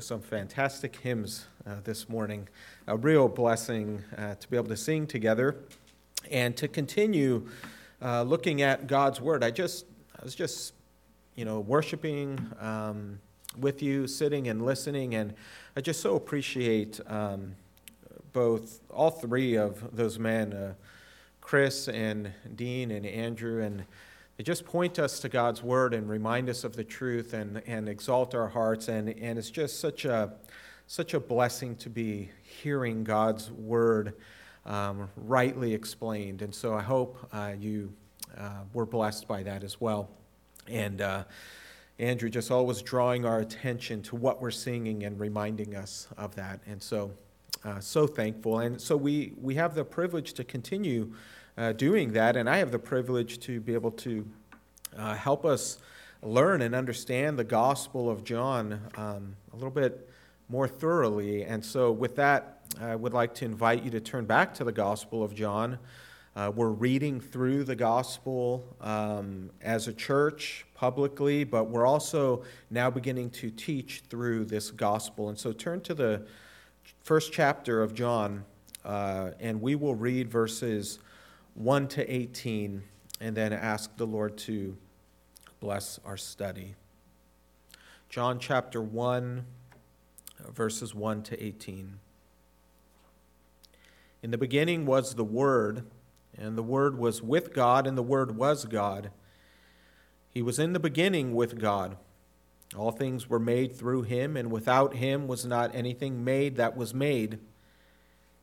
some fantastic hymns uh, this morning. A real blessing uh, to be able to sing together and to continue uh, looking at God's Word. I just, I was just, you know, worshiping um, with you, sitting and listening, and I just so appreciate um, both, all three of those men, uh, Chris and Dean and Andrew, and they just point us to God's word and remind us of the truth and, and exalt our hearts. And, and it's just such a, such a blessing to be hearing God's word um, rightly explained. And so I hope uh, you uh, were blessed by that as well. And uh, Andrew just always drawing our attention to what we're singing and reminding us of that. And so, uh, so thankful. And so we, we have the privilege to continue uh, doing that. And I have the privilege to be able to uh, help us learn and understand the Gospel of John um, a little bit more thoroughly. And so, with that, I would like to invite you to turn back to the Gospel of John. Uh, we're reading through the Gospel um, as a church publicly, but we're also now beginning to teach through this Gospel. And so, turn to the first chapter of John, uh, and we will read verses 1 to 18, and then ask the Lord to bless our study. John chapter 1, verses 1 to 18. In the beginning was the Word, and the Word was with God, and the Word was God. He was in the beginning with God. All things were made through him, and without him was not anything made that was made.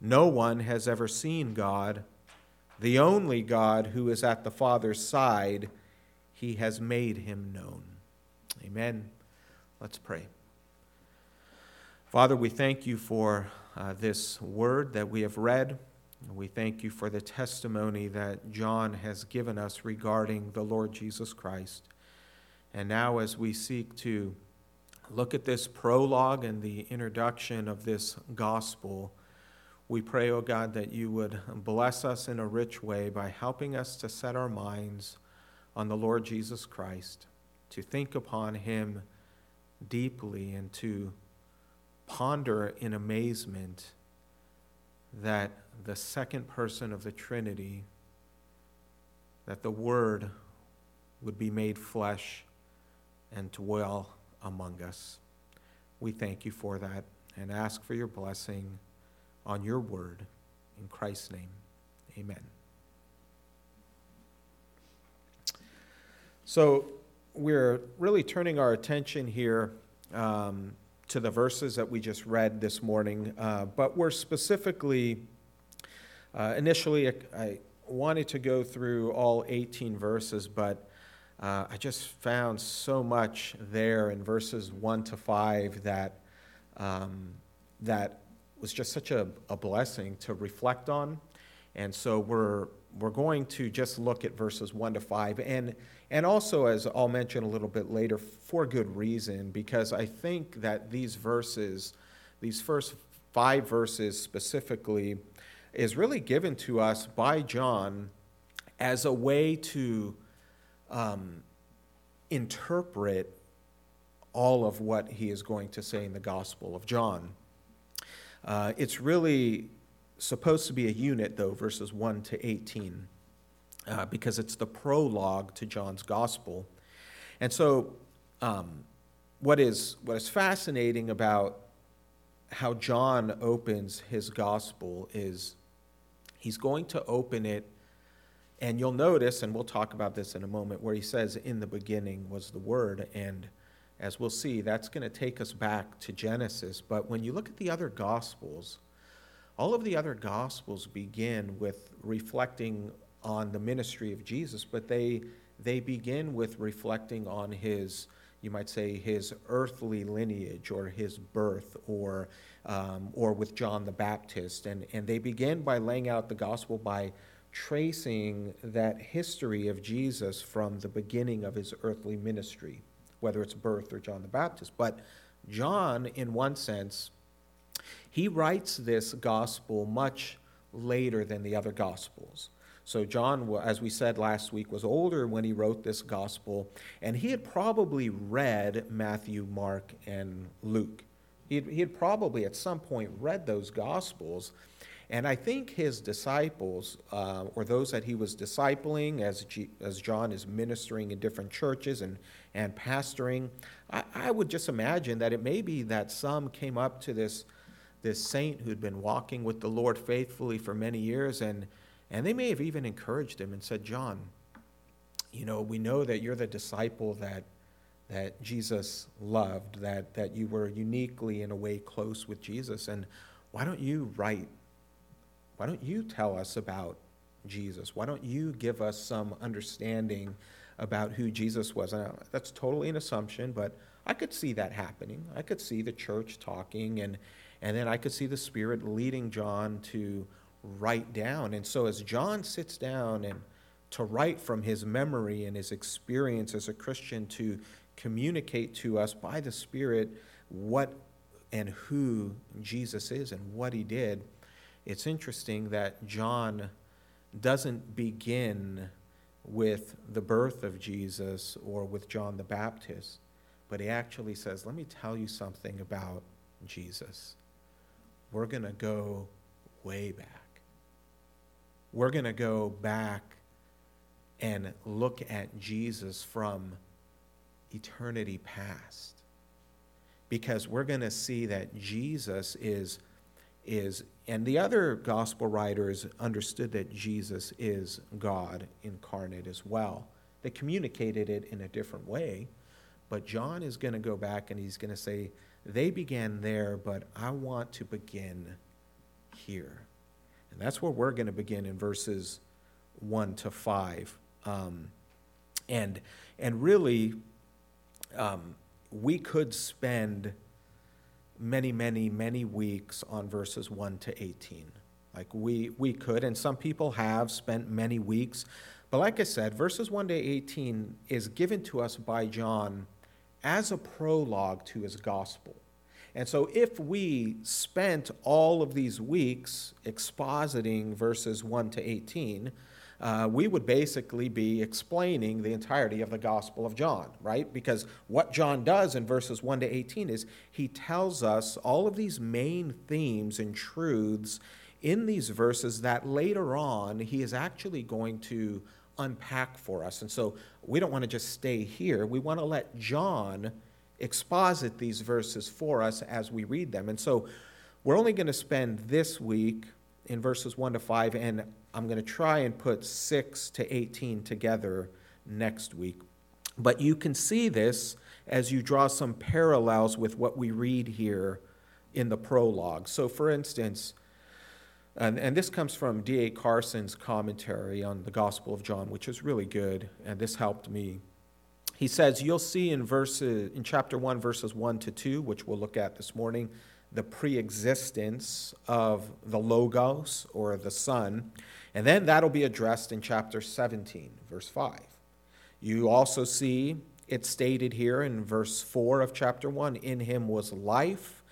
No one has ever seen God, the only God who is at the Father's side he has made him known. Amen. Let's pray. Father, we thank you for uh, this word that we have read. We thank you for the testimony that John has given us regarding the Lord Jesus Christ. And now, as we seek to look at this prologue and the introduction of this gospel, we pray, O oh God, that you would bless us in a rich way by helping us to set our minds on the Lord Jesus Christ, to think upon him deeply, and to ponder in amazement that the second person of the Trinity, that the Word would be made flesh and dwell among us. We thank you for that and ask for your blessing on your Word. In Christ's name, amen. So we're really turning our attention here um, to the verses that we just read this morning, uh, but we're specifically, uh, initially, I wanted to go through all 18 verses, but uh, I just found so much there in verses 1 to 5 that, um, that was just such a, a blessing to reflect on. And so we're, we're going to just look at verses 1 to 5. And and also, as I'll mention a little bit later, for good reason, because I think that these verses, these first five verses specifically is really given to us by John as a way to um, interpret all of what he is going to say in the Gospel of John. Uh, it's really supposed to be a unit, though, verses 1 to 18, uh, because it's the prologue to John's Gospel. And so, um, what, is, what is fascinating about how John opens his Gospel is he's going to open it and you'll notice, and we'll talk about this in a moment, where he says, In the beginning was the Word. And as we'll see, that's going to take us back to Genesis. But when you look at the other Gospels, all of the other Gospels begin with reflecting on the ministry of Jesus, but they, they begin with reflecting on his, you might say, his earthly lineage or his birth or, um, or with John the Baptist. And, and they begin by laying out the Gospel by tracing that history of Jesus from the beginning of his earthly ministry, whether it's birth or John the Baptist. But John, in one sense, he writes this gospel much later than the other gospels. So, John, as we said last week, was older when he wrote this gospel, and he had probably read Matthew, Mark, and Luke. He had, probably at some point read those gospels and I think his disciples, uh, or those that he was discipling as, G, as John is ministering in different churches and, and pastoring, I, I would just imagine that it may be that some came up to this, this saint who'd been walking with the Lord faithfully for many years, and, and they may have even encouraged him and said, John, you know, we know that you're the disciple that, that Jesus loved, that, that you were uniquely, in a way, close with Jesus, and why don't you write why don't you tell us about Jesus? Why don't you give us some understanding about who Jesus was? And that's totally an assumption, but I could see that happening. I could see the church talking, and, and then I could see the Spirit leading John to write down. And so as John sits down and to write from his memory and his experience as a Christian to communicate to us by the Spirit what and who Jesus is and what he did it's interesting that John doesn't begin with the birth of Jesus or with John the Baptist, but he actually says, Let me tell you something about Jesus. We're going to go way back. We're going to go back and look at Jesus from eternity past. Because we're going to see that Jesus is is, and the other gospel writers understood that Jesus is God incarnate as well. They communicated it in a different way, but John is going to go back and he's going to say, they began there, but I want to begin here. And that's where we're going to begin in verses 1 to 5. Um, and, and really, um, we could spend many, many, many weeks on verses 1 to 18. Like we, we could, and some people have spent many weeks. But like I said, verses 1 to 18 is given to us by John as a prologue to his gospel. And so if we spent all of these weeks expositing verses 1 to 18, uh, we would basically be explaining the entirety of the Gospel of John, right? Because what John does in verses 1 to 18 is he tells us all of these main themes and truths in these verses that later on he is actually going to unpack for us. And so we don't want to just stay here. We want to let John exposit these verses for us as we read them. And so we're only going to spend this week in verses 1 to 5, and I'm going to try and put 6 to 18 together next week. But you can see this as you draw some parallels with what we read here in the prologue. So, for instance, and, and this comes from D.A. Carson's commentary on the Gospel of John, which is really good, and this helped me. He says, You'll see in, verses, in chapter 1, verses 1 to 2, which we'll look at this morning, the pre-existence of the Logos or the Son. And then that'll be addressed in chapter 17, verse 5. You also see it stated here in verse 4 of chapter 1 In him was life,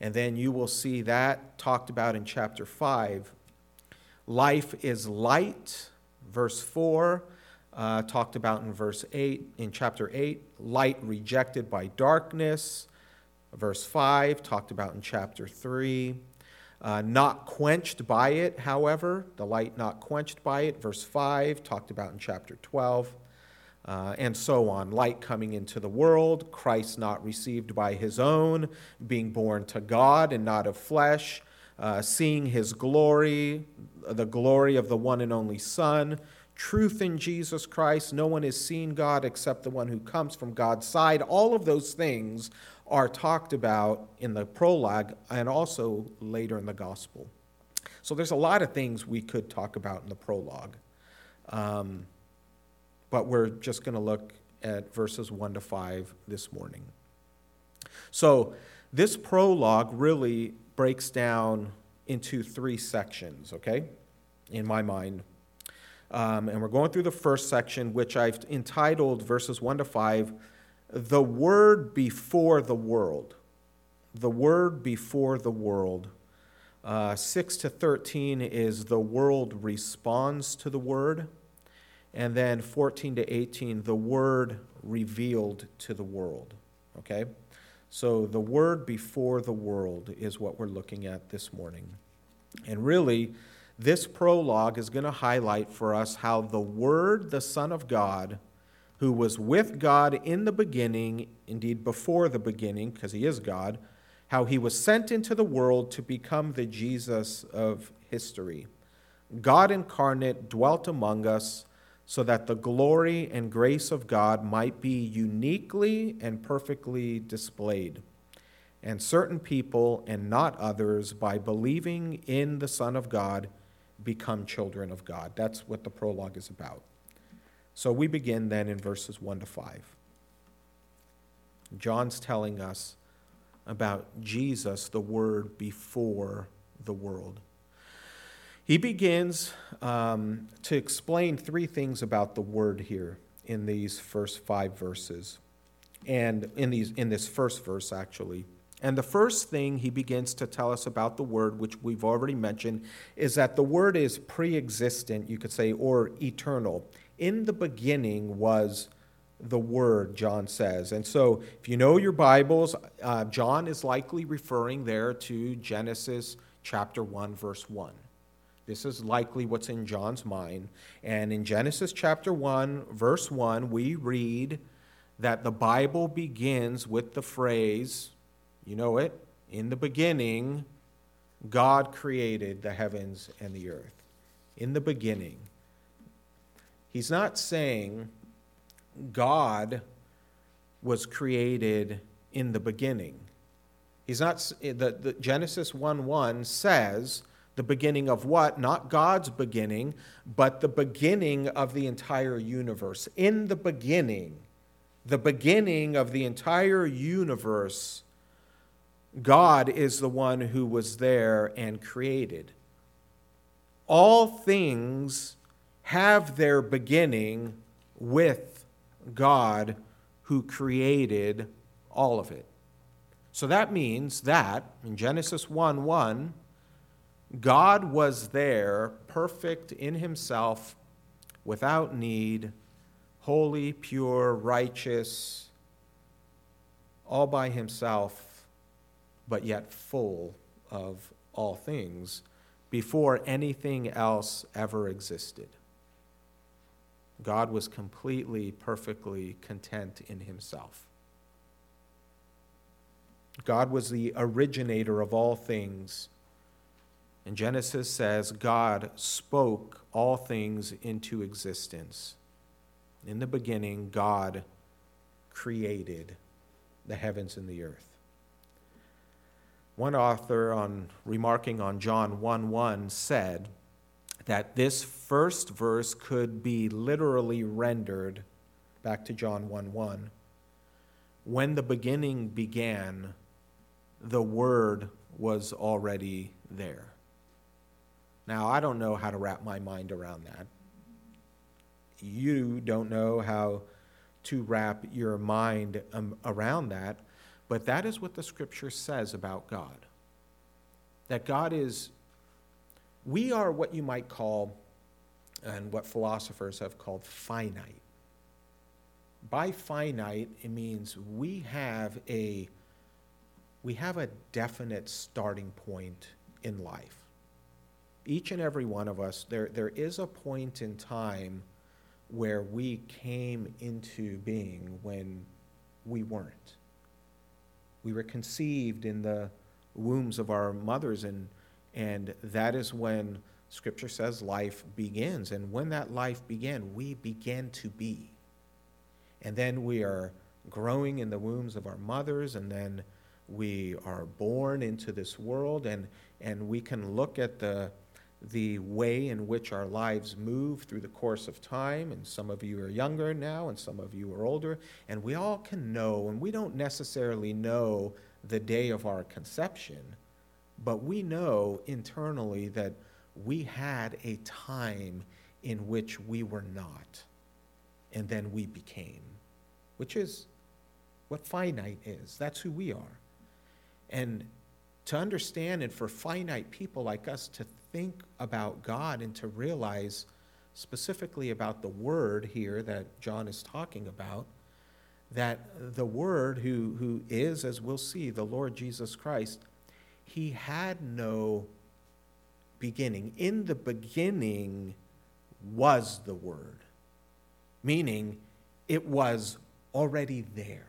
And then you will see that talked about in chapter 5. Life is light, verse 4, uh, talked about in verse 8, in chapter 8. Light rejected by darkness, verse 5, talked about in chapter 3. Uh, not quenched by it, however, the light not quenched by it, verse 5, talked about in chapter 12 uh, and so on. Light coming into the world, Christ not received by his own, being born to God and not of flesh, uh, seeing his glory, the glory of the one and only Son, truth in Jesus Christ. No one has seen God except the one who comes from God's side. All of those things are talked about in the prologue and also later in the gospel. So there's a lot of things we could talk about in the prologue. Um, but we're just going to look at verses 1 to 5 this morning. So, this prologue really breaks down into three sections, okay, in my mind. Um, and we're going through the first section, which I've entitled verses 1 to 5, The Word Before the World. The Word Before the World. Uh, 6 to 13 is The World Responds to the Word. And then 14 to 18, the word revealed to the world. Okay? So the word before the world is what we're looking at this morning. And really, this prologue is going to highlight for us how the Word, the Son of God, who was with God in the beginning, indeed before the beginning, because he is God, how he was sent into the world to become the Jesus of history. God incarnate dwelt among us so that the glory and grace of God might be uniquely and perfectly displayed. And certain people and not others, by believing in the Son of God, become children of God. That's what the prologue is about. So we begin then in verses 1 to 5. John's telling us about Jesus, the Word before the world. He begins um, to explain three things about the word here in these first five verses, and in, these, in this first verse, actually. And the first thing he begins to tell us about the word, which we've already mentioned, is that the word is pre existent, you could say, or eternal. In the beginning was the word, John says. And so, if you know your Bibles, uh, John is likely referring there to Genesis chapter 1, verse 1. This is likely what's in John's mind. And in Genesis chapter 1, verse 1, we read that the Bible begins with the phrase, you know it, in the beginning, God created the heavens and the earth. In the beginning. He's not saying God was created in the beginning. He's not, eh, the, the Genesis 1 1 says the beginning of what? Not God's beginning, but the beginning of the entire universe. In the beginning, the beginning of the entire universe, God is the one who was there and created. All things have their beginning with God who created all of it. So that means that in Genesis 1 1, God was there, perfect in himself, without need, holy, pure, righteous, all by himself, but yet full of all things, before anything else ever existed. God was completely, perfectly content in himself. God was the originator of all things and Genesis says God spoke all things into existence. In the beginning, God created the heavens and the earth. One author, on remarking on John 1 1, said that this first verse could be literally rendered, back to John 1 1, when the beginning began, the Word was already there. Now, I don't know how to wrap my mind around that. You don't know how to wrap your mind um, around that, but that is what the scripture says about God. that God is, we are what you might call, and what philosophers have called finite. By finite, it means we have a we have a definite starting point in life. Each and every one of us, there, there is a point in time where we came into being when we weren't. We were conceived in the wombs of our mothers, and, and that is when Scripture says life begins. And when that life began, we began to be. And then we are growing in the wombs of our mothers, and then we are born into this world, and, and we can look at the the way in which our lives move through the course of time. And some of you are younger now, and some of you are older. And we all can know, and we don't necessarily know the day of our conception, but we know internally that we had a time in which we were not, and then we became, which is what finite is. That's who we are. And to understand and for finite people like us to think about God and to realize specifically about the Word here that John is talking about, that the Word, who, who is, as we'll see, the Lord Jesus Christ, he had no beginning. In the beginning was the Word, meaning it was already there.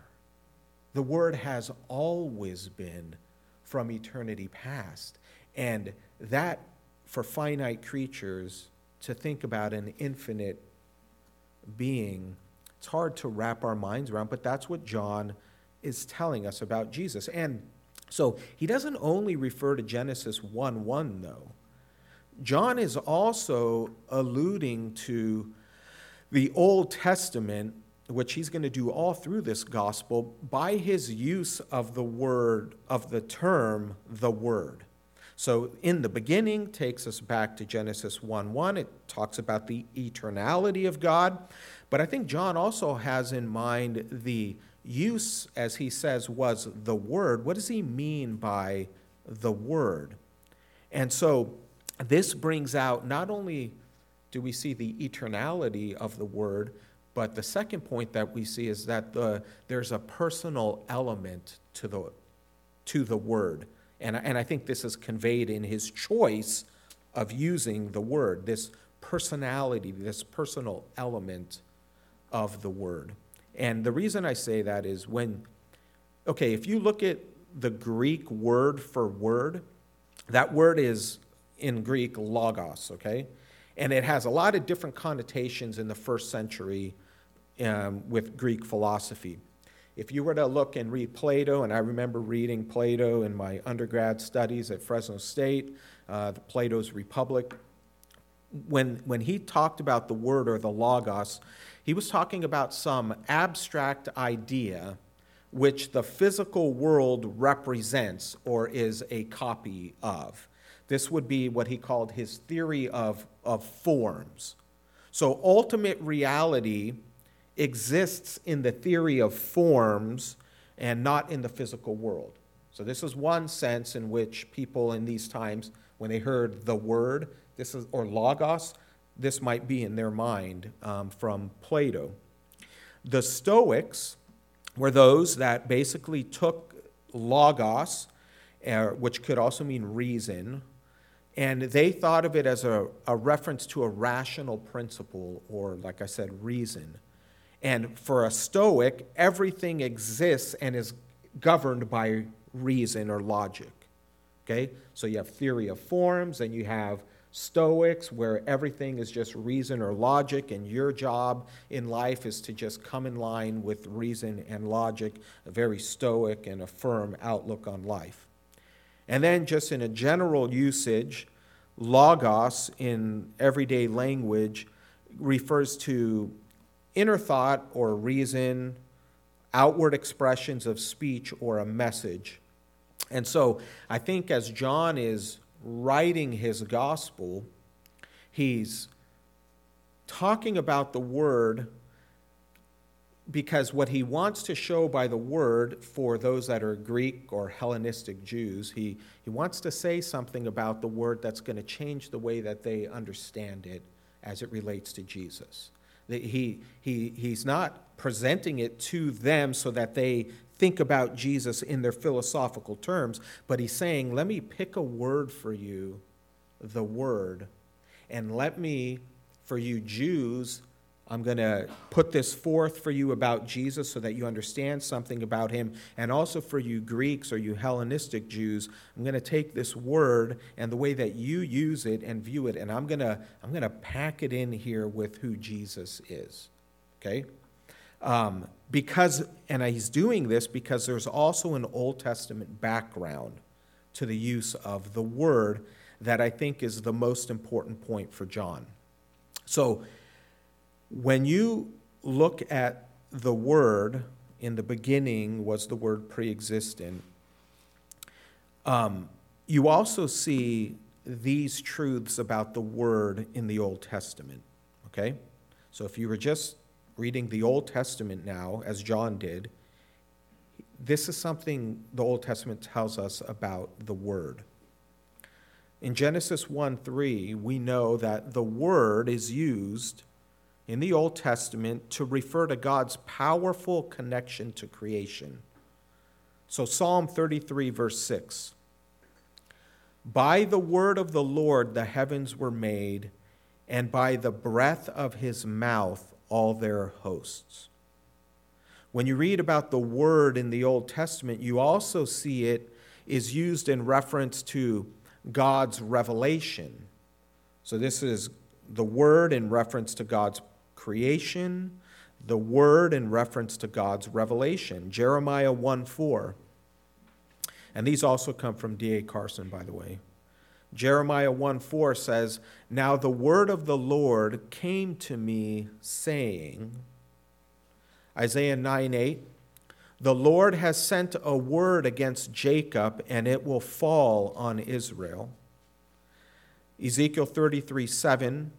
The Word has always been from eternity past. And that for finite creatures to think about an infinite being, it's hard to wrap our minds around, but that's what John is telling us about Jesus. And so he doesn't only refer to Genesis 1 1, though. John is also alluding to the Old Testament, which he's going to do all through this gospel, by his use of the word, of the term, the Word. So, in the beginning takes us back to Genesis 1 1. It talks about the eternality of God. But I think John also has in mind the use, as he says, was the Word. What does he mean by the Word? And so, this brings out not only do we see the eternality of the Word, but the second point that we see is that the, there's a personal element to the, to the Word. And, and I think this is conveyed in his choice of using the word, this personality, this personal element of the word. And the reason I say that is when, okay, if you look at the Greek word for word, that word is in Greek logos, okay? And it has a lot of different connotations in the first century um, with Greek philosophy. If you were to look and read Plato, and I remember reading Plato in my undergrad studies at Fresno State, uh, Plato's Republic, when, when he talked about the word or the logos, he was talking about some abstract idea which the physical world represents or is a copy of. This would be what he called his theory of, of forms. So, ultimate reality exists in the theory of forms and not in the physical world. So, this is one sense in which people in these times, when they heard the word, this is, or logos, this might be in their mind um, from Plato. The Stoics were those that basically took logos, uh, which could also mean reason, and they thought of it as a, a reference to a rational principle, or, like I said, reason. And for a Stoic, everything exists and is governed by reason or logic. Okay? So you have theory of forms, and you have Stoics, where everything is just reason or logic, and your job in life is to just come in line with reason and logic, a very Stoic and a firm outlook on life. And then, just in a general usage, logos in everyday language refers to inner thought or reason, outward expressions of speech or a message. And so I think as John is writing his gospel, he's talking about the word because what he wants to show by the word for those that are Greek or Hellenistic Jews, he, he wants to say something about the word that's going to change the way that they understand it as it relates to Jesus. He, he, he's not presenting it to them so that they think about Jesus in their philosophical terms, but he's saying, let me pick a word for you, the word, and let me, for you Jews, I'm going to put this forth for you about Jesus so that you understand something about him. And also for you Greeks or you Hellenistic Jews, I'm going to take this word and the way that you use it and view it, and I'm going to, I'm going to pack it in here with who Jesus is. Okay? Um, because, and he's doing this because there's also an Old Testament background to the use of the word that I think is the most important point for John. So, when you look at the word, in the beginning was the word pre existent, um, you also see these truths about the word in the Old Testament. Okay? So if you were just reading the Old Testament now, as John did, this is something the Old Testament tells us about the Word. In Genesis 1 3, we know that the Word is used in the Old Testament to refer to God's powerful connection to creation. So, Psalm 33, verse 6 By the word of the Lord the heavens were made, and by the breath of his mouth all their hosts. When you read about the word in the Old Testament, you also see it is used in reference to God's revelation. So, this is the word in reference to God's creation, the word in reference to God's revelation. Jeremiah 1 4. And these also come from D.A. Carson, by the way. Jeremiah 1 4 says, Now the word of the Lord came to me, saying, Isaiah 9 8, The Lord has sent a word against Jacob, and it will fall on Israel. Ezekiel 33 7,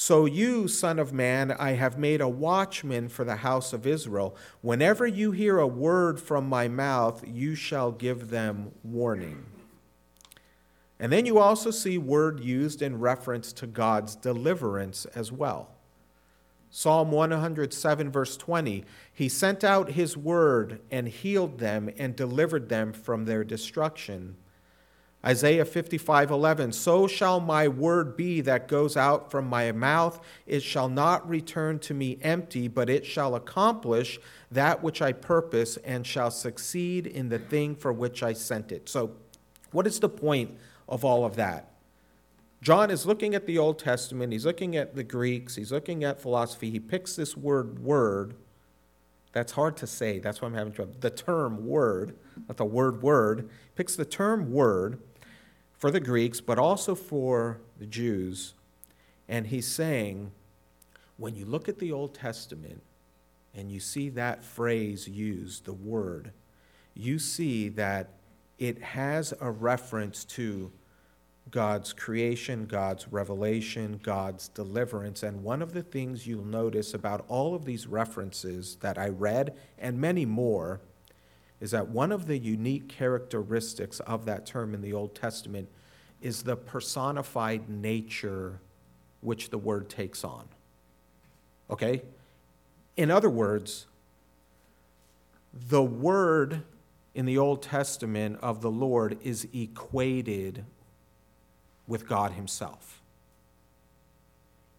so you, Son of Man, I have made a watchman for the house of Israel. Whenever you hear a word from my mouth, you shall give them warning. And then you also see word used in reference to God's deliverance as well. Psalm 107, verse 20 He sent out his word and healed them and delivered them from their destruction. Isaiah 55 11, so shall my word be that goes out from my mouth. It shall not return to me empty, but it shall accomplish that which I purpose and shall succeed in the thing for which I sent it. So, what is the point of all of that? John is looking at the Old Testament, he's looking at the Greeks, he's looking at philosophy. He picks this word, word. That's hard to say. That's why I'm having trouble. The term word, not the word word, picks the term word for the Greeks, but also for the Jews. And he's saying, when you look at the Old Testament and you see that phrase used, the word, you see that it has a reference to God's creation, God's revelation, God's deliverance. And one of the things you'll notice about all of these references that I read, and many more, is that one of the unique characteristics of that term in the Old Testament is the personified nature which the word takes on. Okay? In other words, the word in the Old Testament of the Lord is equated with God Himself.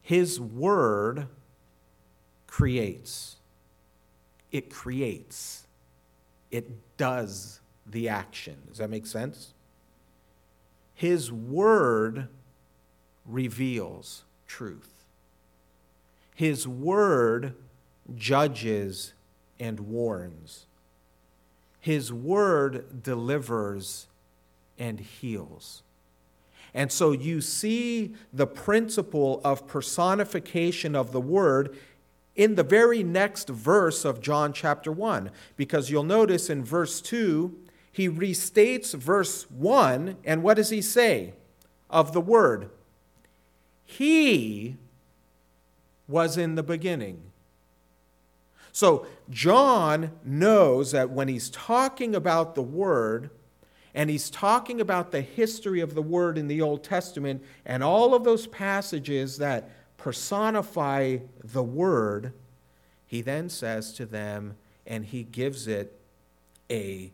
His word creates, it creates, it does the action. Does that make sense? His word reveals truth. His word judges and warns. His word delivers and heals. And so you see the principle of personification of the word in the very next verse of John chapter 1. Because you'll notice in verse 2, he restates verse 1, and what does he say of the word? He was in the beginning. So John knows that when he's talking about the Word, and he's talking about the history of the Word in the Old Testament and all of those passages that personify the Word, he then says to them, and he gives it a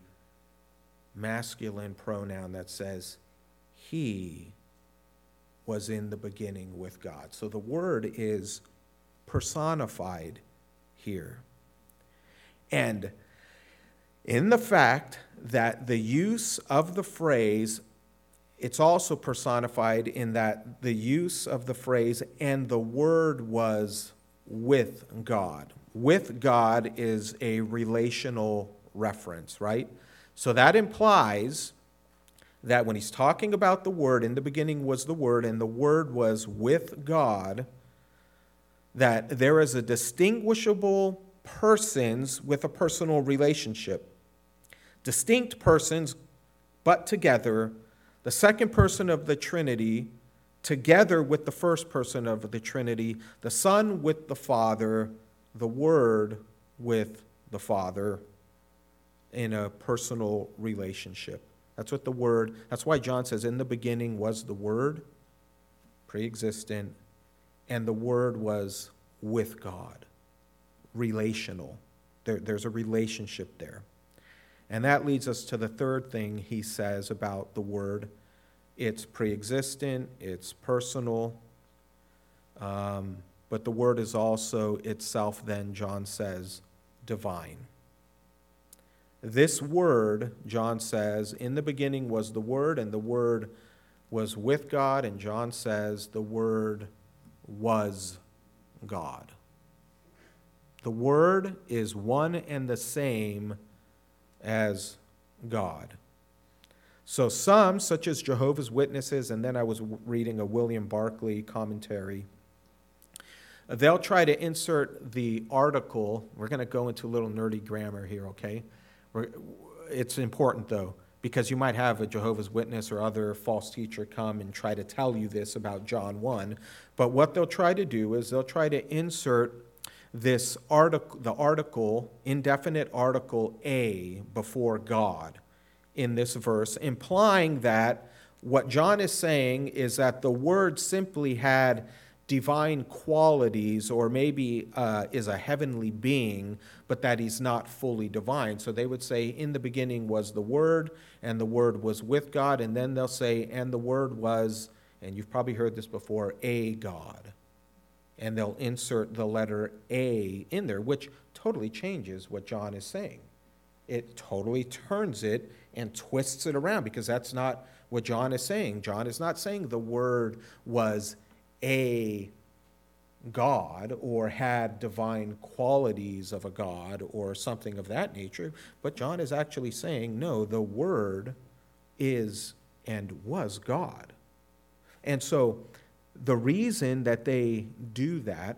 masculine pronoun that says, He was in the beginning with God. So the Word is personified here. And in the fact that the use of the phrase, it's also personified in that the use of the phrase, and the Word was with God. With God is a relational reference, right? So that implies that when he's talking about the Word, in the beginning was the Word, and the Word was with God, that there is a distinguishable persons with a personal relationship. Distinct persons, but together, the second person of the Trinity, together with the first person of the Trinity, the Son with the Father, the Word with the Father in a personal relationship. That's what the Word, that's why John says, In the beginning was the Word, pre existent, and the Word was with God, relational. There, there's a relationship there. And that leads us to the third thing he says about the Word it's pre existent, it's personal, um, but the Word is also itself, then, John says, divine. This Word, John says, in the beginning was the Word, and the Word was with God, and John says the Word was God. The Word is one and the same as God. So, some, such as Jehovah's Witnesses, and then I was reading a William Barclay commentary, they'll try to insert the article. We're going to go into a little nerdy grammar here, okay? It's important, though because you might have a Jehovah's Witness or other false teacher come and try to tell you this about John 1. But what they'll try to do is they'll try to insert this article, the article, indefinite article A before God in this verse, implying that what John is saying is that the word simply had divine qualities or maybe uh, is a heavenly being, but that he's not fully divine. So they would say, In the beginning was the Word, and the Word was with God. And then they'll say, And the Word was, and you've probably heard this before, a God. And they'll insert the letter A in there, which totally changes what John is saying. It totally turns it and twists it around because that's not what John is saying. John is not saying the Word was a God or had divine qualities of a God or something of that nature, but John is actually saying, no, the Word is and was God. And so the reason that they do that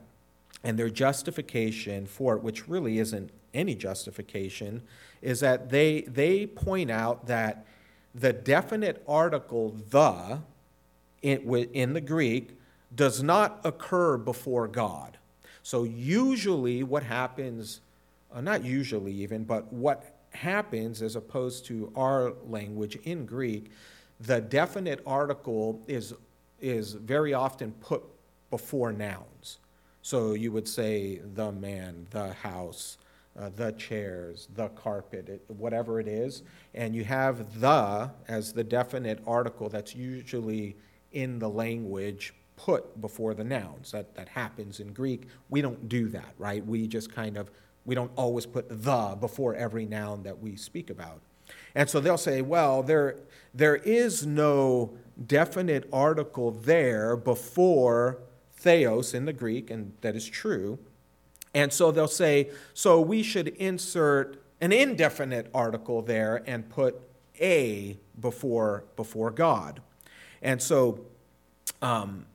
and their justification for it, which really isn't any justification, is that they, they point out that the definite article the in, in the Greek does not occur before God. So, usually, what happens, uh, not usually even, but what happens as opposed to our language in Greek, the definite article is, is very often put before nouns. So, you would say the man, the house, uh, the chairs, the carpet, it, whatever it is, and you have the as the definite article that's usually in the language put before the nouns. That, that happens in Greek. We don't do that, right? We just kind of, we don't always put the before every noun that we speak about. And so they'll say, well, there, there is no definite article there before theos in the Greek, and that is true. And so they'll say, so we should insert an indefinite article there and put a before, before God. And so um,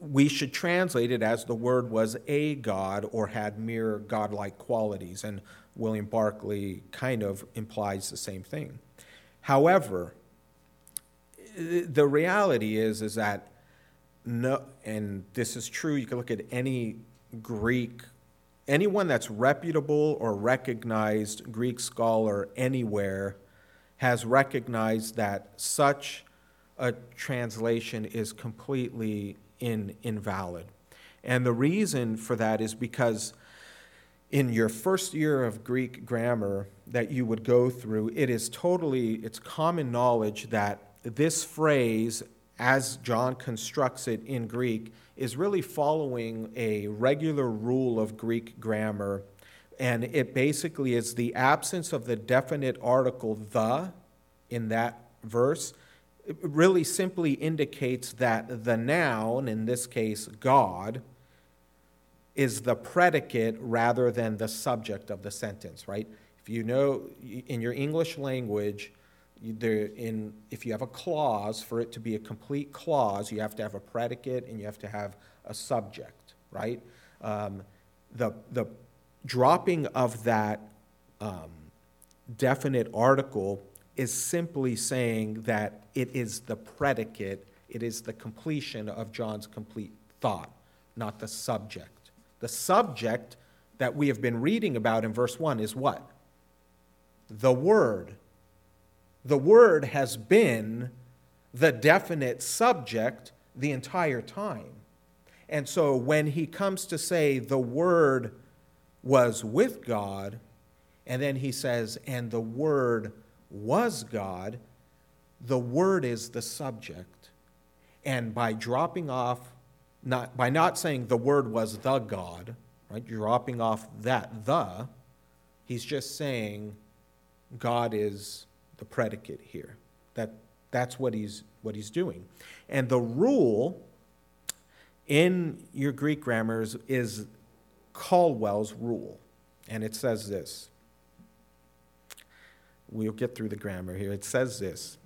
we should translate it as the word was a God or had mere godlike qualities. And William Barclay kind of implies the same thing. However, the reality is, is that no, and this is true, you can look at any Greek, anyone that's reputable or recognized Greek scholar anywhere has recognized that such a translation is completely in, invalid. And the reason for that is because in your first year of Greek grammar that you would go through, it is totally, it's common knowledge that this phrase, as John constructs it in Greek, is really following a regular rule of Greek grammar. And it basically is the absence of the definite article the in that verse. Really simply indicates that the noun, in this case, God, is the predicate rather than the subject of the sentence, right? If you know in your English language, there in if you have a clause for it to be a complete clause you have to have a predicate and you have to have a subject right? Um, the the dropping of that um, definite article is simply saying that it is the predicate it is the completion of john's complete thought not the subject. The subject that we have been reading about in verse 1 is what? The word the word has been the definite subject the entire time. And so when he comes to say the word was with God, and then he says, and the word was God, the word is the subject. And by dropping off, not, by not saying the word was the God, right, dropping off that the, he's just saying God is the predicate here. That, that's what he's, what he's doing. And the rule in your Greek grammars is Colwell's rule. And it says this. We'll get through the grammar here. It says this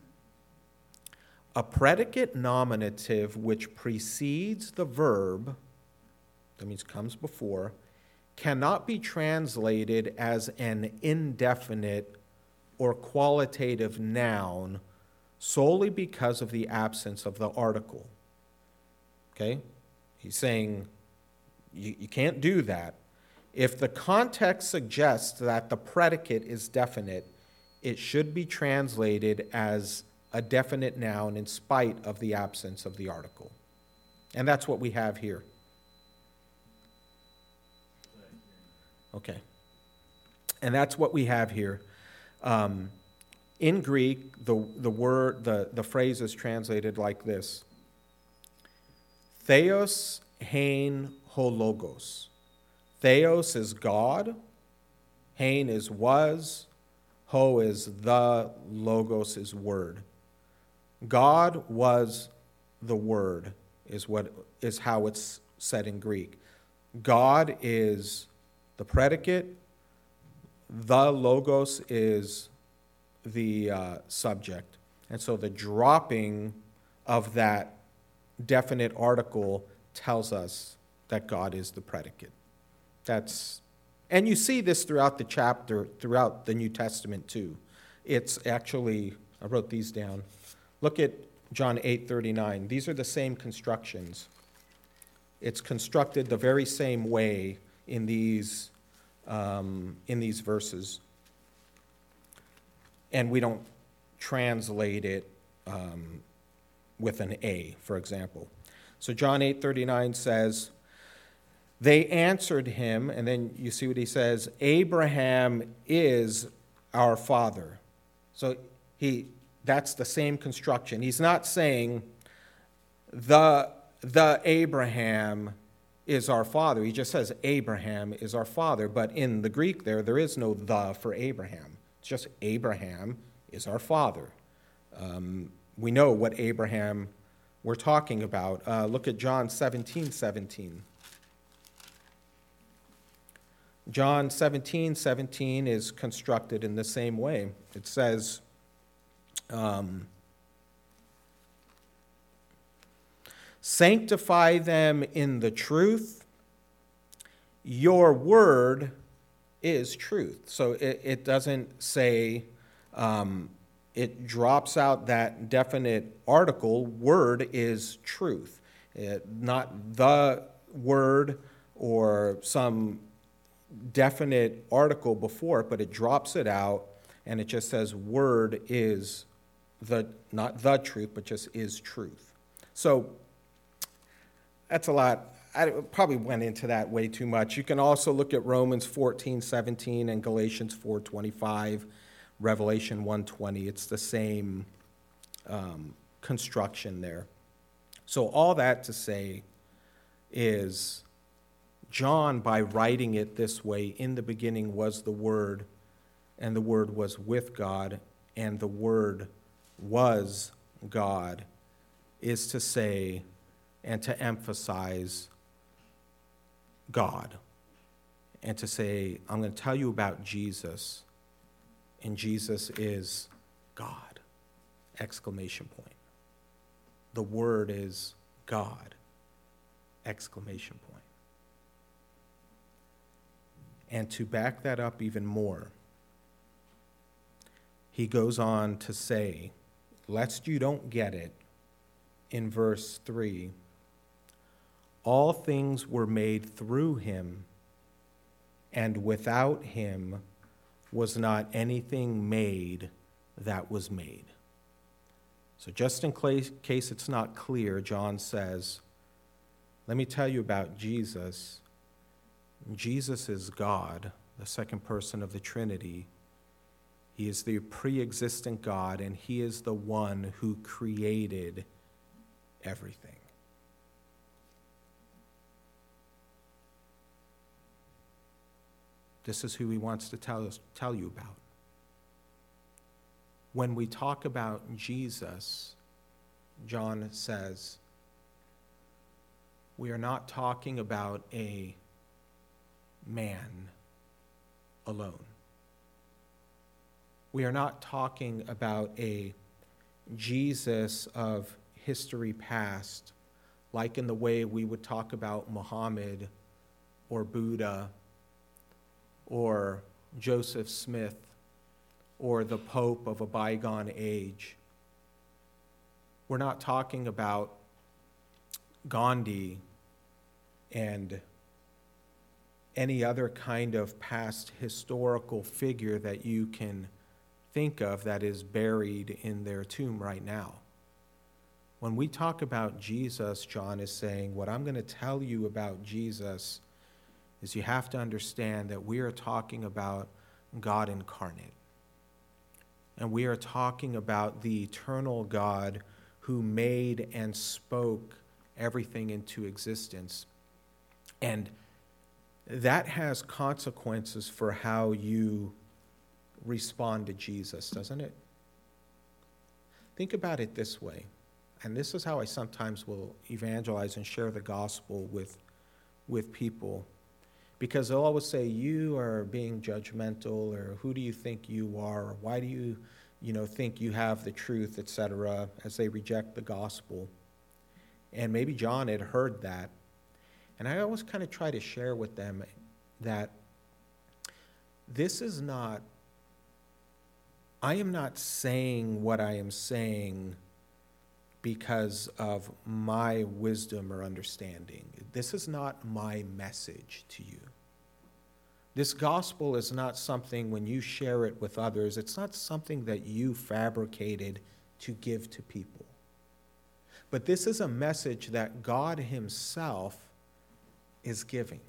A predicate nominative which precedes the verb, that means comes before, cannot be translated as an indefinite or qualitative noun solely because of the absence of the article. Okay? He's saying you, you can't do that. If the context suggests that the predicate is definite, it should be translated as a definite noun in spite of the absence of the article. And that's what we have here. Okay. And that's what we have here. Um, in Greek, the, the word, the, the phrase is translated like this Theos hain ho logos. Theos is God, hain is was, ho is the, logos is word. God was the word, is, what, is how it's said in Greek. God is the predicate, the logos is the uh, subject. And so the dropping of that definite article tells us that God is the predicate. That's and you see this throughout the chapter, throughout the New Testament too. It's actually I wrote these down. Look at John 8:39. These are the same constructions. It's constructed the very same way in these um, in these verses. And we don't translate it um, with an A, for example. So John 8:39 says, "They answered him, and then you see what he says, Abraham is our father." So he that's the same construction. He's not saying the the Abraham is our father. He just says Abraham is our father, but in the Greek there, there is no the for Abraham. It's just Abraham is our father. Um, we know what Abraham we're talking about. Uh, look at John 17 17. John 17 17 is constructed in the same way. It says, um, Sanctify them in the truth. Your word is truth. So it, it doesn't say, um, it drops out that definite article. Word is truth. It, not the word or some definite article before it, but it drops it out and it just says, Word is the, not the truth, but just is truth. So that's a lot. I probably went into that way too much. You can also look at Romans 14, 17, and Galatians 4, 25, Revelation 1, 20. It's the same um, construction there. So, all that to say is John, by writing it this way, in the beginning was the Word, and the Word was with God, and the Word was God, is to say and to emphasize God and to say, I'm going to tell you about Jesus, and Jesus is God! Exclamation point. The Word is God! Exclamation point. And to back that up even more, he goes on to say, lest you don't get it, in verse 3 all things were made through him, and without him was not anything made that was made. So, just in case it's not clear, John says, Let me tell you about Jesus. Jesus is God, the second person of the Trinity. He is the pre existent God, and He is the one who created everything. This is who he wants to tell, us, tell you about. When we talk about Jesus, John says, we are not talking about a man alone. We are not talking about a Jesus of history past, like in the way we would talk about Muhammad or Buddha or Joseph Smith or the Pope of a bygone age. We're not talking about Gandhi and any other kind of past historical figure that you can think of that is buried in their tomb right now. When we talk about Jesus, John is saying, What I'm going to tell you about Jesus is you have to understand that we are talking about God incarnate. And we are talking about the eternal God who made and spoke everything into existence. And that has consequences for how you respond to Jesus, doesn't it? Think about it this way, and this is how I sometimes will evangelize and share the gospel with, with people because they'll always say you are being judgmental or who do you think you are? or why do you you know think you have the truth etc as they reject the gospel. And maybe john had heard that. And i always kind of try to share with them that this is not i am not saying what i am saying because of my wisdom or understanding. This is not my message to you. This gospel is not something, when you share it with others, it's not something that you fabricated to give to people. But this is a message that God Himself is giving.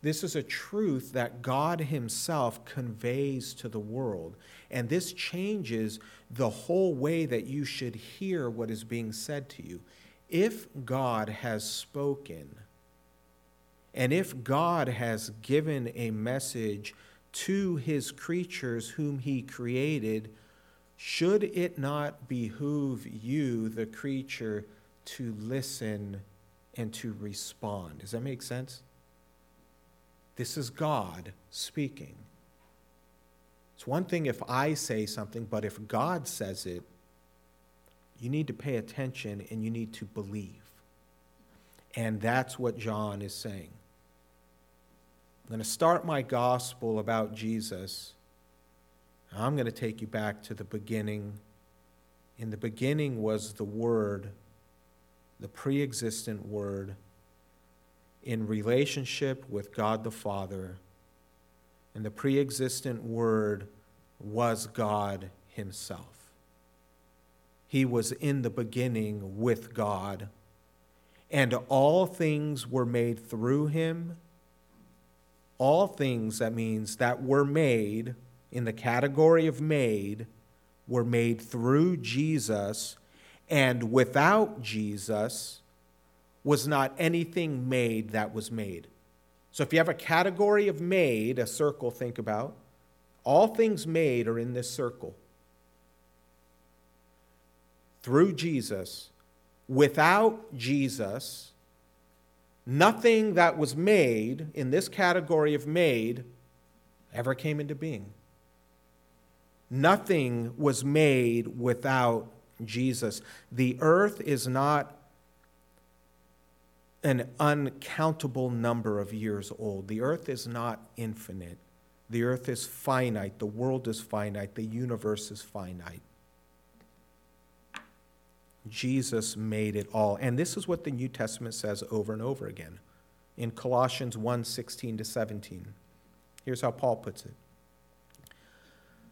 This is a truth that God Himself conveys to the world. And this changes the whole way that you should hear what is being said to you. If God has spoken, and if God has given a message to his creatures whom he created, should it not behoove you, the creature, to listen and to respond? Does that make sense? This is God speaking. It's one thing if I say something, but if God says it, you need to pay attention and you need to believe. And that's what John is saying. I'm going to start my gospel about Jesus. I'm going to take you back to the beginning. In the beginning was the Word, the pre existent Word. in relationship with God the Father. And the pre existent Word was God Himself. He was in the beginning with God, and all things were made through Him. All things, that means, that were made in the category of made, were made through Jesus, and without Jesus was not anything made that was made. So if you have a category of made, a circle, think about, all things made are in this circle. Through Jesus, without Jesus, nothing that was made in this category of made ever came into being. Nothing was made without Jesus. The earth is not an uncountable number of years old. The earth is not infinite. The earth is finite. The world is finite. The universe is finite. Jesus made it all. And this is what the New Testament says over and over again in Colossians 1 16 to 17. Here's how Paul puts it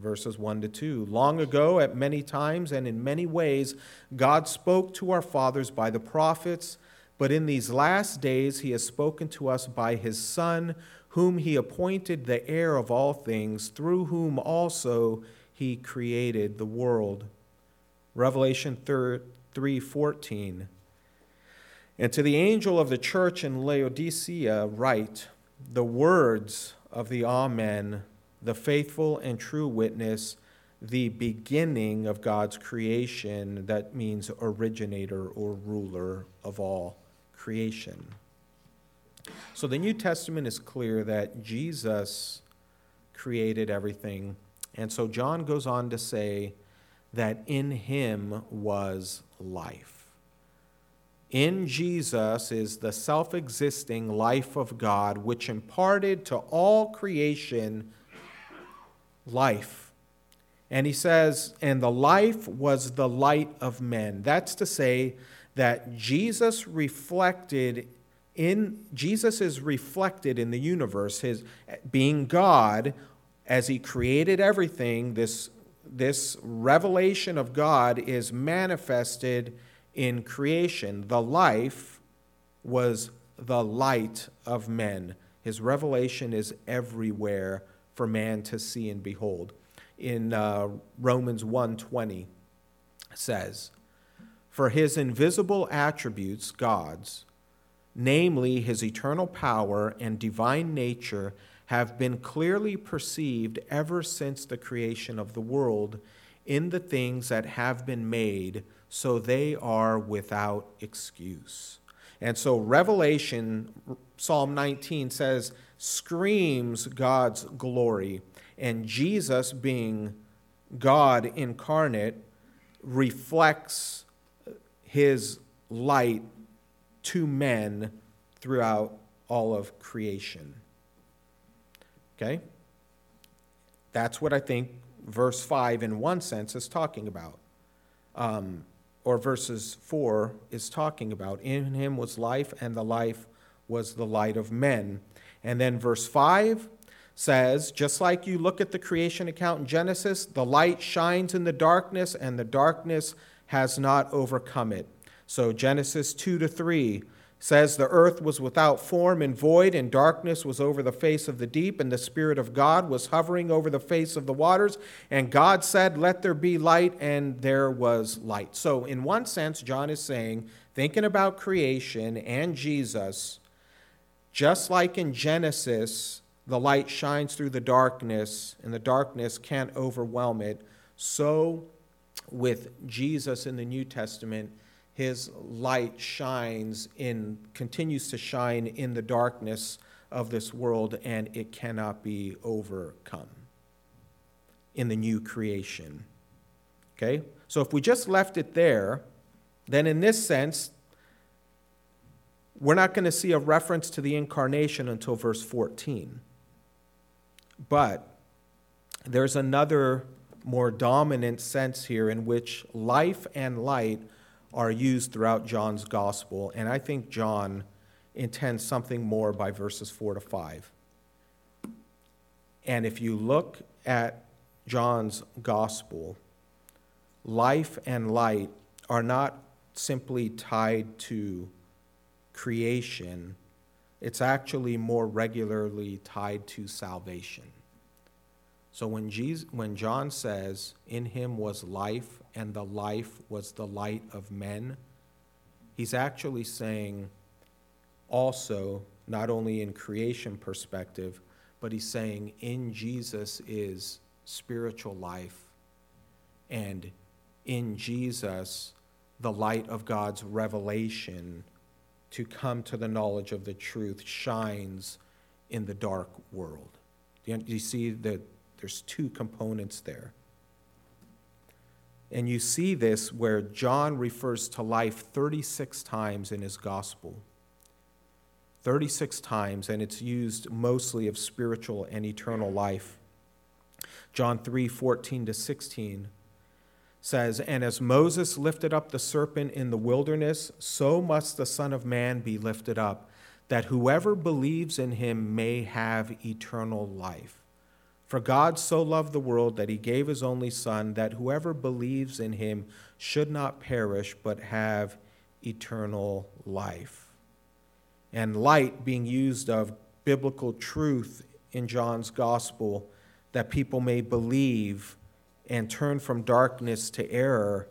verses 1 to 2. Long ago, at many times and in many ways, God spoke to our fathers by the prophets, but in these last days, he has spoken to us by his Son whom he appointed the heir of all things, through whom also he created the world. Revelation 3:14. And to the angel of the church in Laodicea write the words of the Amen, the faithful and true witness, the beginning of God's creation, that means originator or ruler of all creation. So the New Testament is clear that Jesus created everything. And so John goes on to say that in him was life. In Jesus is the self existing life of God, which imparted to all creation life. And he says, and the life was the light of men. That's to say, that Jesus reflected in Jesus is reflected in the universe, his being God as he created everything, this, this revelation of God is manifested in creation. The life was the light of men. His revelation is everywhere for man to see and behold. In uh, Romans 1:20 says, "For his invisible attributes, God's, namely his eternal power and divine nature, have been clearly perceived ever since the creation of the world in the things that have been made, so they are without excuse. And so, Revelation, Psalm 19 says, screams God's glory. And Jesus, being God incarnate, reflects his light to men throughout all of creation. Okay? That's what I think verse 5, in one sense, is talking about. Um, or verses 4 is talking about. In him was life, and the life was the light of men. And then verse 5 says, just like you look at the creation account in Genesis, the light shines in the darkness, and the darkness has not overcome it. So Genesis 2 to 3 says the earth was without form and void and darkness was over the face of the deep and the spirit of God was hovering over the face of the waters and God said let there be light and there was light. So in one sense John is saying thinking about creation and Jesus just like in Genesis the light shines through the darkness and the darkness can't overwhelm it so with Jesus in the New Testament his light shines in continues to shine in the darkness of this world and it cannot be overcome in the new creation. Okay? So if we just left it there, then in this sense, we're not going to see a reference to the incarnation until verse 14. But there's another more dominant sense here in which life and light are used throughout John's gospel, and I think John intends something more by verses 4 to 5. And if you look at John's gospel, life and light are not simply tied to creation, it's actually more regularly tied to salvation. So when, Jesus, when John says, In him was life, and the life was the light of men, he's actually saying also, not only in creation perspective, but he's saying in Jesus is spiritual life, and in Jesus, the light of God's revelation to come to the knowledge of the truth shines in the dark world. Do you, see that there's two components there? And you see this where John refers to life 36 times in his gospel. 36 times, and it's used mostly of spiritual and eternal life. John 3 14 to 16 says, And as Moses lifted up the serpent in the wilderness, so must the Son of Man be lifted up, that whoever believes in him may have eternal life. For God so loved the world that he gave his only Son, that whoever believes in him should not perish, but have eternal life. And light being used of biblical truth in John's gospel that people may believe and turn from darkness to error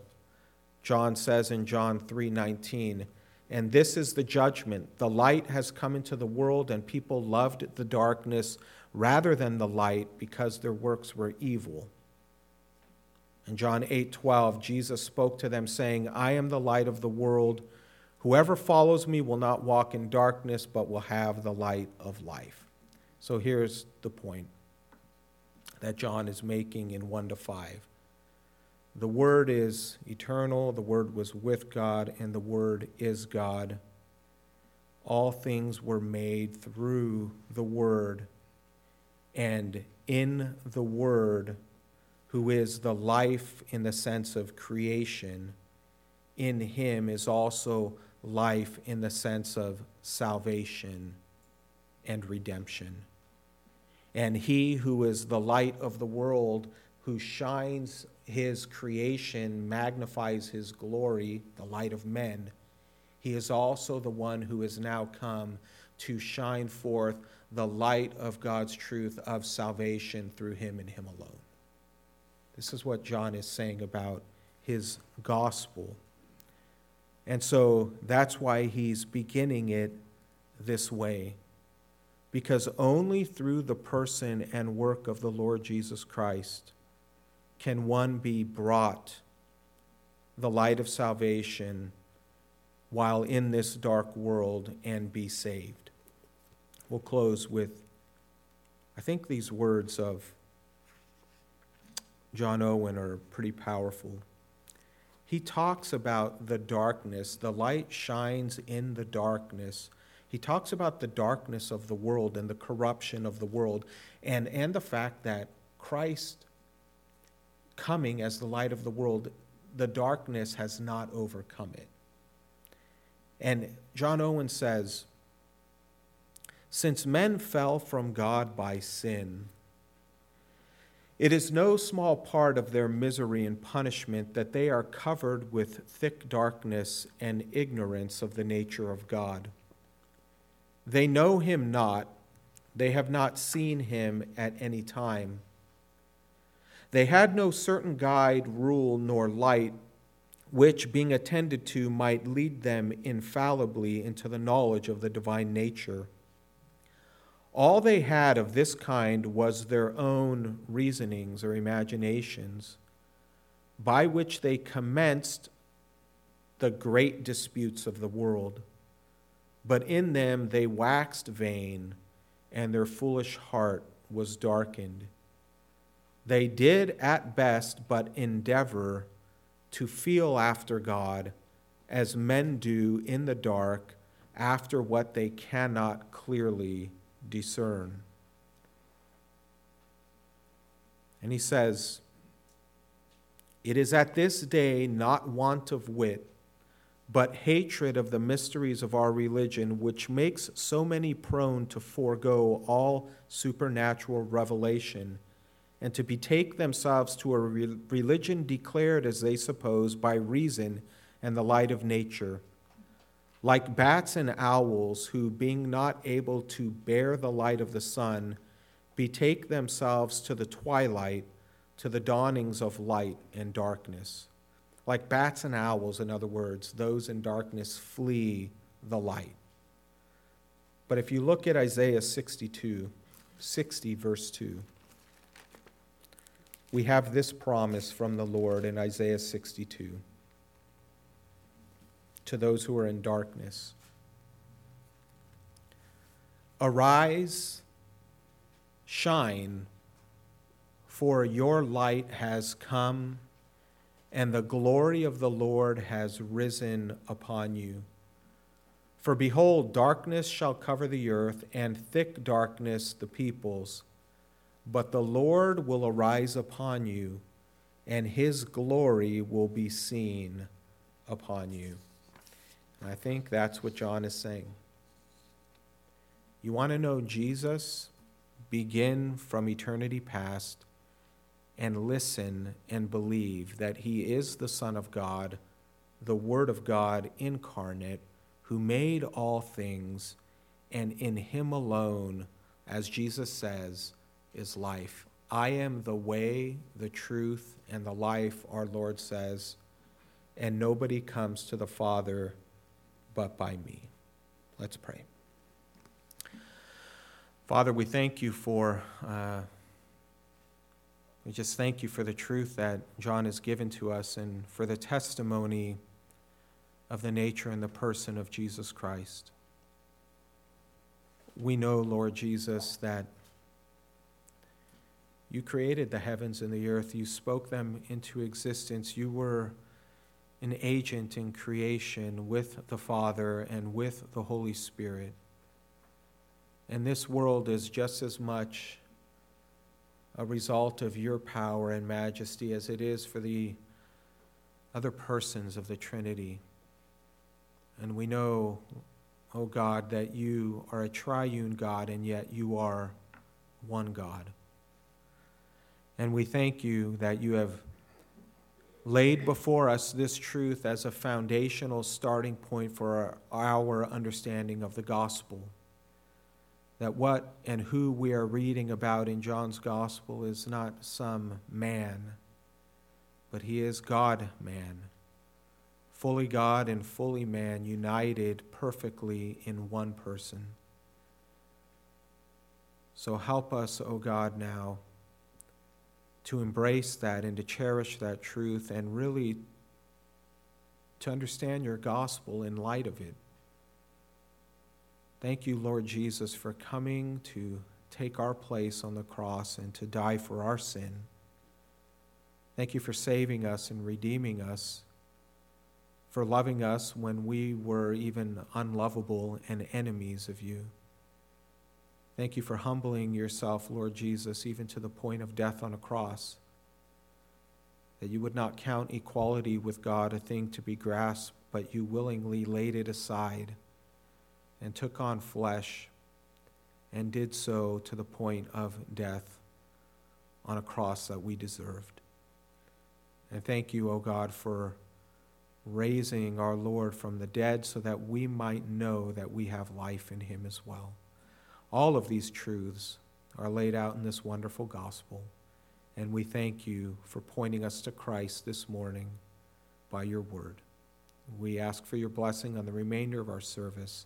john says in john 3:19 and this is the judgment. The light has come into the world and people loved the darkness rather than the light because their works were evil. In john 8:12 jesus spoke to them saying i am the light of the world. Whoever follows me will not walk in darkness but will have the light of life. So here's the point that John is making in 1 to 5. The Word is eternal, the Word was with God, and the Word is God. All things were made through the Word, and in the Word, who is the life in the sense of creation, in Him is also life in the sense of salvation and redemption. And he who is the light of the world, who shines his creation, magnifies his glory, the light of men, he is also the one who has now come to shine forth the light of God's truth of salvation through him and him alone. This is what John is saying about his gospel. And so that's why he's beginning it this way because only through the person and work of the Lord Jesus Christ can one be brought the light of salvation while in this dark world and be saved. We'll close with, I think these words of John Owen are pretty powerful. He talks about the darkness, the light shines in the darkness he talks about the darkness of the world and the corruption of the world and, and the fact that Christ coming as the light of the world, the darkness has not overcome it. And John Owen says, Since men fell from God by sin, it is no small part of their misery and punishment that they are covered with thick darkness and ignorance of the nature of God. They know him not, they have not seen him at any time. They had no certain guide, rule, nor light, which, being attended to, might lead them infallibly into the knowledge of the divine nature. All they had of this kind was their own reasonings or imaginations, by which they commenced the great disputes of the world. But in them they waxed vain, and their foolish heart was darkened. They did at best but endeavor to feel after God as men do in the dark after what they cannot clearly discern. And he says, It is at this day not want of wit, but hatred of the mysteries of our religion, which makes so many prone to forego all supernatural revelation, and to betake themselves to a religion declared, as they suppose, by reason and the light of nature. Like bats and owls, who, being not able to bear the light of the sun, betake themselves to the twilight, to the dawnings of light and darkness. Like bats and owls, in other words, those in darkness flee the light. But if you look at Isaiah 62, 60, verse 2, we have this promise from the Lord in Isaiah 62 to those who are in darkness Arise, shine, for your light has come and the glory of the Lord has risen upon you. For behold, darkness shall cover the earth, and thick darkness the peoples. But the Lord will arise upon you, and his glory will be seen upon you. And I think that's what John is saying. You want to know Jesus? Begin from eternity past and listen and believe that he is the Son of God, the Word of God incarnate, who made all things, and in him alone, as Jesus says, is life. I am the way, the truth, and the life, our Lord says, and nobody comes to the Father but by me. Let's pray. Father, we thank you for. Uh, we just thank you for the truth that John has given to us and for the testimony of the nature and the person of Jesus Christ. We know, Lord Jesus, that you created the heavens and the earth, you spoke them into existence. You were an agent in creation with the Father and with the Holy Spirit. And this world is just as much a result of your power and majesty as it is for the other persons of the Trinity. And we know, O oh God, that you are a triune God and yet you are one God. And we thank you that you have laid before us this truth as a foundational starting point for our, our understanding of the gospel that what and who we are reading about in John's gospel is not some man, but he is God man, fully God and fully man, united perfectly in one person. So help us, O oh God, now to embrace that and to cherish that truth and really to understand your gospel in light of it. Thank you, Lord Jesus, for coming to take our place on the cross and to die for our sin. Thank you for saving us and redeeming us, for loving us when we were even unlovable and enemies of you. Thank you for humbling yourself, Lord Jesus, even to the point of death on a cross, that you would not count equality with God a thing to be grasped, but you willingly laid it aside and took on flesh and did so to the point of death on a cross that we deserved. And thank you, O God, for raising our Lord from the dead so that we might know that we have life in him as well. All of these truths are laid out in this wonderful gospel, and we thank you for pointing us to Christ this morning by your word. We ask for your blessing on the remainder of our service.